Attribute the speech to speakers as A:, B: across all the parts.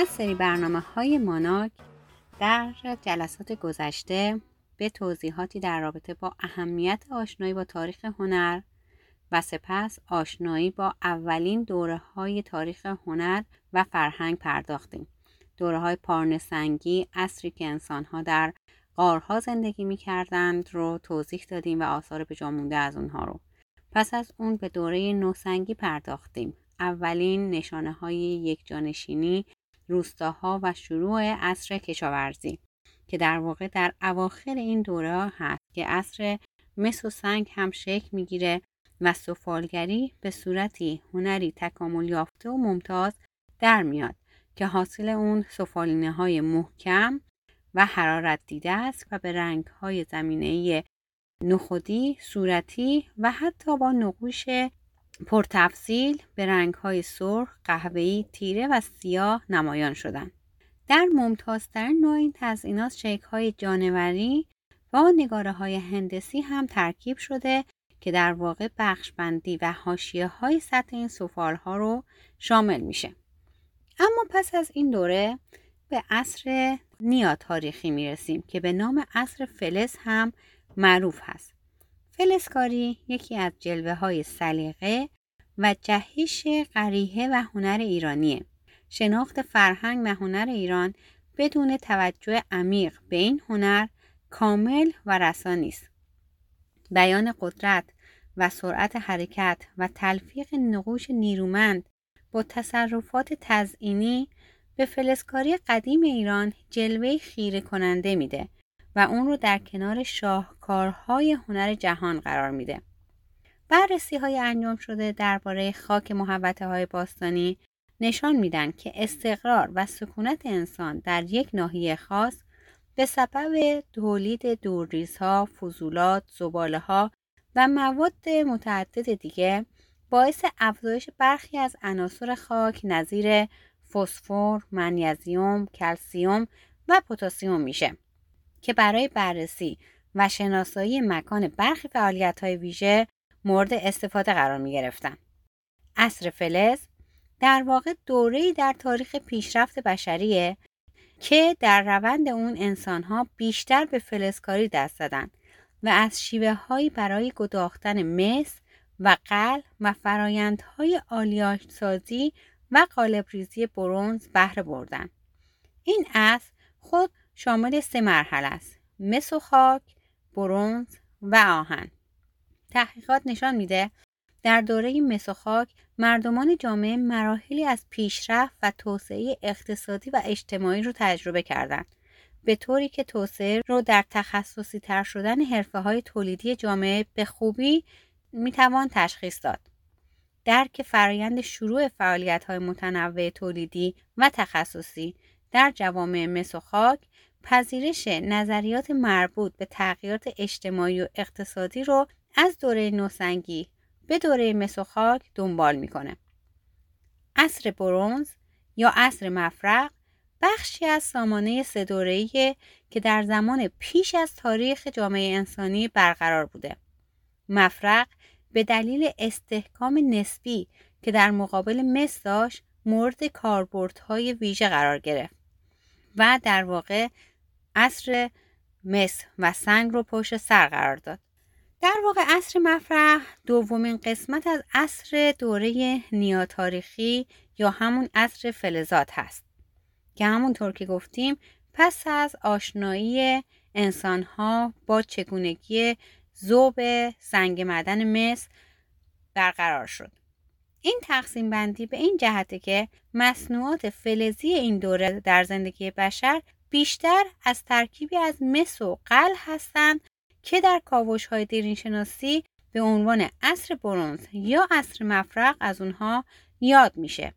A: از سری برنامه های ماناک در جلسات گذشته به توضیحاتی در رابطه با اهمیت آشنایی با تاریخ هنر و سپس آشنایی با اولین دوره های تاریخ هنر و فرهنگ پرداختیم. دوره های پارنسنگی اصری که انسان ها در قارها زندگی می کردند رو توضیح دادیم و آثار به از اونها رو. پس از اون به دوره نوسنگی پرداختیم. اولین نشانه های یک جانشینی روستاها و شروع عصر کشاورزی که در واقع در اواخر این دوره هست که عصر مس و سنگ هم شکل می‌گیره و سفالگری به صورتی هنری تکامل یافته و ممتاز در میاد که حاصل اون سفالینه های محکم و حرارت دیده است و به رنگ های زمینه نخودی، صورتی و حتی با نقوش پرتفصیل به رنگ های سرخ، قهوه‌ای، تیره و سیاه نمایان شدند. در ممتازترین نوع این تزئینات شکل های جانوری با نگاره های هندسی هم ترکیب شده که در واقع بخشبندی و حاشیه های سطح این سفال ها رو شامل میشه اما پس از این دوره به عصر نیا تاریخی می‌رسیم که به نام عصر فلز هم معروف هست فلزکاری یکی از جلوه های سلیقه و جهش قریه و هنر ایرانیه. شناخت فرهنگ و هنر ایران بدون توجه عمیق به این هنر کامل و رسانی است بیان قدرت و سرعت حرکت و تلفیق نقوش نیرومند با تصرفات تزئینی به فلزکاری قدیم ایران جلوه خیره کننده میده. و اون رو در کنار شاهکارهای هنر جهان قرار میده. بررسی های انجام شده درباره خاک محوطه های باستانی نشان میدن که استقرار و سکونت انسان در یک ناحیه خاص به سبب تولید دورریزها، فضولات، زباله ها و مواد متعدد دیگه باعث افزایش برخی از عناصر خاک نظیر فسفر، منیزیم، کلسیوم و پتاسیم میشه که برای بررسی و شناسایی مکان برخی فعالیت های ویژه مورد استفاده قرار می گرفتن. عصر فلز در واقع دوره‌ای در تاریخ پیشرفت بشریه که در روند اون انسانها بیشتر به فلزکاری دست زدن و از شیوه هایی برای گداختن مس و قل و فرایندهای آلیاش سازی و قالب ریزی برونز بهره بردن. این اصل خود شامل سه مرحله است. مس و خاک، برونز و آهن. تحقیقات نشان میده در دوره مس و خاک مردمان جامعه مراحلی از پیشرفت و توسعه اقتصادی و اجتماعی رو تجربه کردند. به طوری که توسعه رو در تخصصی تر شدن حرفه های تولیدی جامعه به خوبی می‌توان تشخیص داد. درک فرایند شروع فعالیت های متنوع تولیدی و تخصصی در جوامع مس و خاک پذیرش نظریات مربوط به تغییرات اجتماعی و اقتصادی رو از دوره نوسنگی به دوره مس و خاک دنبال می‌کنه. عصر برونز یا عصر مفرق بخشی از سامانه سه که در زمان پیش از تاریخ جامعه انسانی برقرار بوده. مفرق به دلیل استحکام نسبی که در مقابل مس داشت مورد کاربردهای ویژه قرار گرفت و در واقع عصر مس و سنگ رو پشت سر قرار داد. در واقع عصر مفرح دومین قسمت از عصر دوره نیاتاریخی یا همون عصر فلزات هست. که همونطور که گفتیم پس از آشنایی انسانها با چگونگی زوب سنگ معدن مس برقرار شد این تقسیم بندی به این جهته که مصنوعات فلزی این دوره در زندگی بشر بیشتر از ترکیبی از مس و قل هستند که در کاوش های دیرین شناسی به عنوان عصر برونز یا عصر مفرق از اونها یاد میشه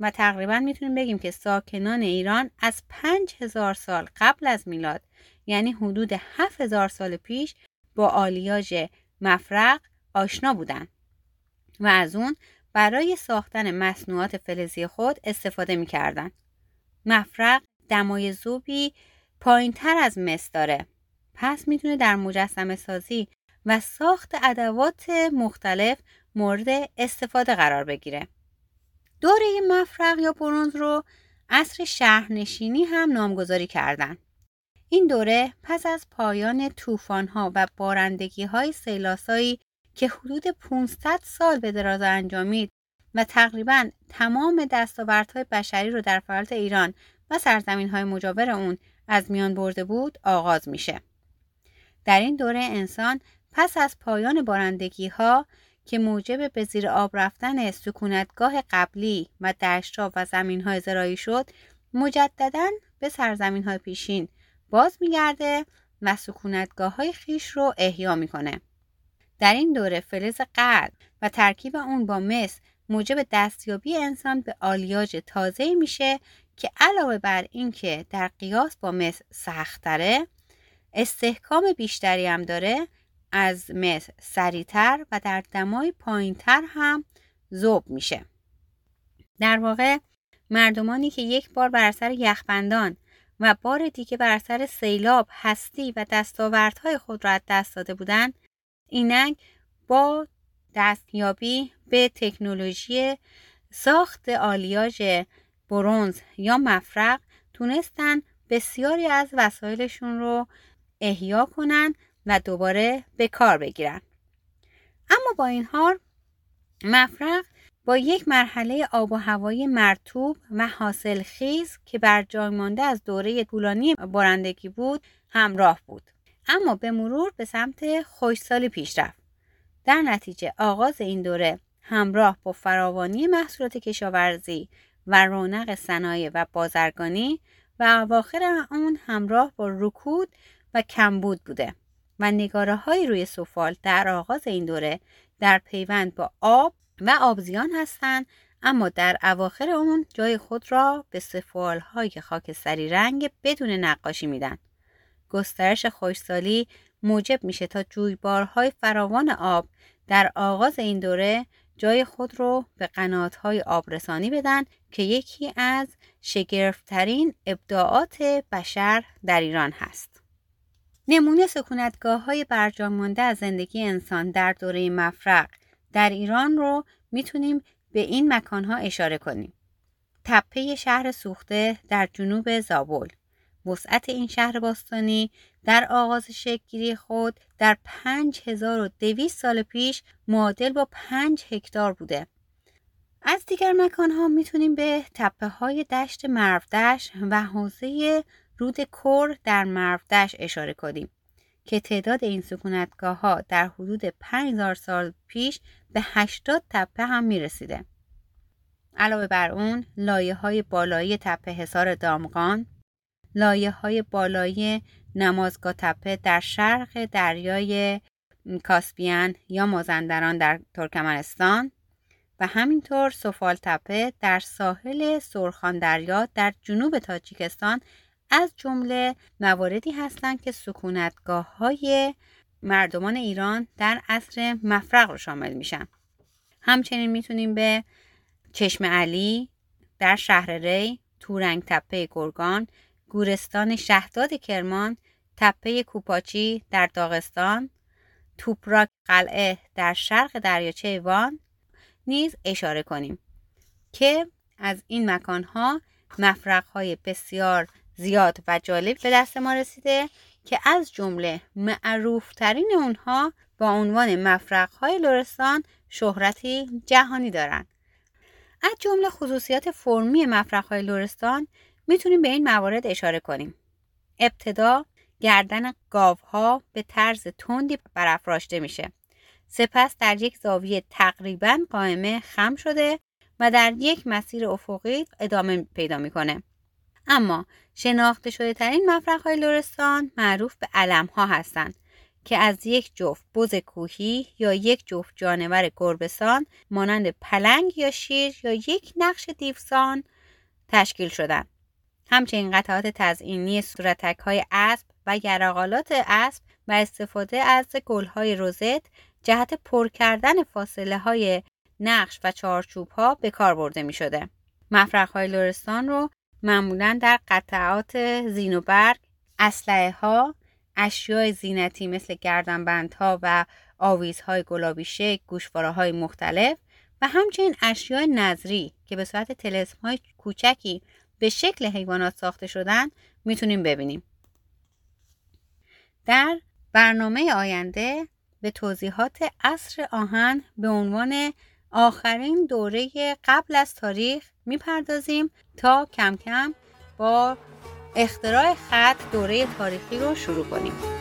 A: و تقریبا می‌تونیم بگیم که ساکنان ایران از پنج هزار سال قبل از میلاد یعنی حدود هفت هزار سال پیش با آلیاژ مفرق آشنا بودن و از اون برای ساختن مصنوعات فلزی خود استفاده می‌کردن. مفرق دمای زوبی پایین تر از مس داره. پس می‌تونه در مجسمه سازی و ساخت ادوات مختلف مورد استفاده قرار بگیره. دوره مفرق یا برونز رو عصر شهرنشینی هم نامگذاری کردن. این دوره پس از پایان طوفان‌ها و بارندگی‌های سیلاسایی که حدود 500 سال به دراز انجامید و تقریبا تمام دستاوردهای بشری رو در فعالیت ایران و سرزمین‌های مجاور اون از میان برده بود آغاز میشه. در این دوره انسان پس از پایان بارندگی ها که موجب به زیر آب رفتن سکونتگاه قبلی و دشتها و زمین های زرایی شد مجددا به سرزمین های پیشین باز میگرده و سکونتگاه های خیش رو احیا می‌کنه. در این دوره فلز قلب و ترکیب اون با مس موجب دستیابی انسان به آلیاژ تازه میشه که علاوه بر اینکه در قیاس با مس سختره استحکام بیشتری هم داره از مس سریعتر و در دمای پایینتر هم ذوب میشه. در واقع مردمانی که یک بار بر اثر یخبندان و بار دیگه بر اثر سیلاب هستی و دستاوردهای خود را از دست داده بودند اینک با دستیابی به تکنولوژی ساخت آلیاژ برونز یا مفرق تونستن بسیاری از وسایلشون رو احیا کنن و دوباره به کار بگیرن. اما با این حال مفرق با یک مرحله آب و هوایی مرتوب و حاصل خیز که بر جای مانده از دوره طولانی بارندگی بود همراه بود. اما به مرور به سمت خوشسالی پیش رفت. در نتیجه آغاز این دوره همراه با فراوانی محصولات کشاورزی و رونق صنایع و بازرگانی و اواخر اون همراه با رکود و کمبود بوده و نگاره های روی سفال در آغاز این دوره در پیوند با آب و آبزیان هستند اما در اواخر اون جای خود را به سفال های خاکستری رنگ بدون نقاشی میدن. گسترش خوشسالی موجب میشه تا جویبارهای فراوان آب در آغاز این دوره جای خود رو به قناتهای آبرسانی بدن که یکی از شگرفترین ابداعات بشر در ایران هست. نمونه سکونتگاه های برجام از زندگی انسان در دوره مفرق در ایران رو می‌تونیم به این مکانها اشاره کنیم. تپه شهر سوخته در جنوب زابل وسعت این شهر باستانی در آغاز شکلگیری خود در 5200 سال پیش معادل با 5 هکتار بوده. از دیگر مکان ها می‌تونیم به تپه های دشت مرودش و حوزه رود کور در مرودش اشاره کنیم که تعداد این سکونتگاه ها در حدود 5000 سال پیش به 80 تپه هم می‌رسیده. علاوه بر اون لایه های بالایی تپه حصار دامغان لایه های بالایی نمازگاه تپه در شرق دریای کاسپیان یا مازندران در ترکمنستان و همینطور سفال تپه در ساحل سرخان دریا در جنوب تاجیکستان از جمله مواردی هستند که سکونتگاه های مردمان ایران در عصر مفرق رو شامل میشن. همچنین می‌تونیم به چشم علی در شهر ری تورنگ تپه گرگان گورستان شهداد کرمان تپه کوپاچی در داغستان توپراک قلعه در شرق دریاچه وان نیز اشاره کنیم که از این مکانها مفرقهای بسیار زیاد و جالب به دست ما رسیده که از جمله معروفترین اونها با عنوان مفرقهای لورستان شهرتی جهانی دارند. از جمله خصوصیات فرمی مفرقهای لورستان می‌تونیم به این موارد اشاره کنیم. ابتدا گردن گاوها به طرز تندی برافراشته میشه. سپس در یک زاویه تقریبا قائمه خم شده و در یک مسیر افقی ادامه پیدا می‌کنه. اما شناخته شده ترین مفرق های لورستان معروف به علم ها هستند که از یک جفت بز کوهی یا یک جفت جانور گربسان مانند پلنگ یا شیر یا یک نقش دیوسان تشکیل شدند. همچنین قطعات تزئینی صورتک های اسب و یرقالات اسب و استفاده از گل های روزت جهت پر کردن فاصله های نقش و چارچوب ها به کار برده می شده. مفرق های لورستان رو معمولا در قطعات زینوبرگ، اسلحه ها، اشیاء زینتی مثل گردنبندها و آویزهای گلابی شک، گوشواره های مختلف و همچنین اشیاء نظری که به صورت تلسم های کوچکی به شکل حیوانات ساخته شدن می‌تونیم ببینیم. در برنامه آینده به توضیحات عصر آهن به عنوان آخرین دوره قبل از تاریخ می‌پردازیم تا کم کم با اختراع خط دوره تاریخی رو شروع کنیم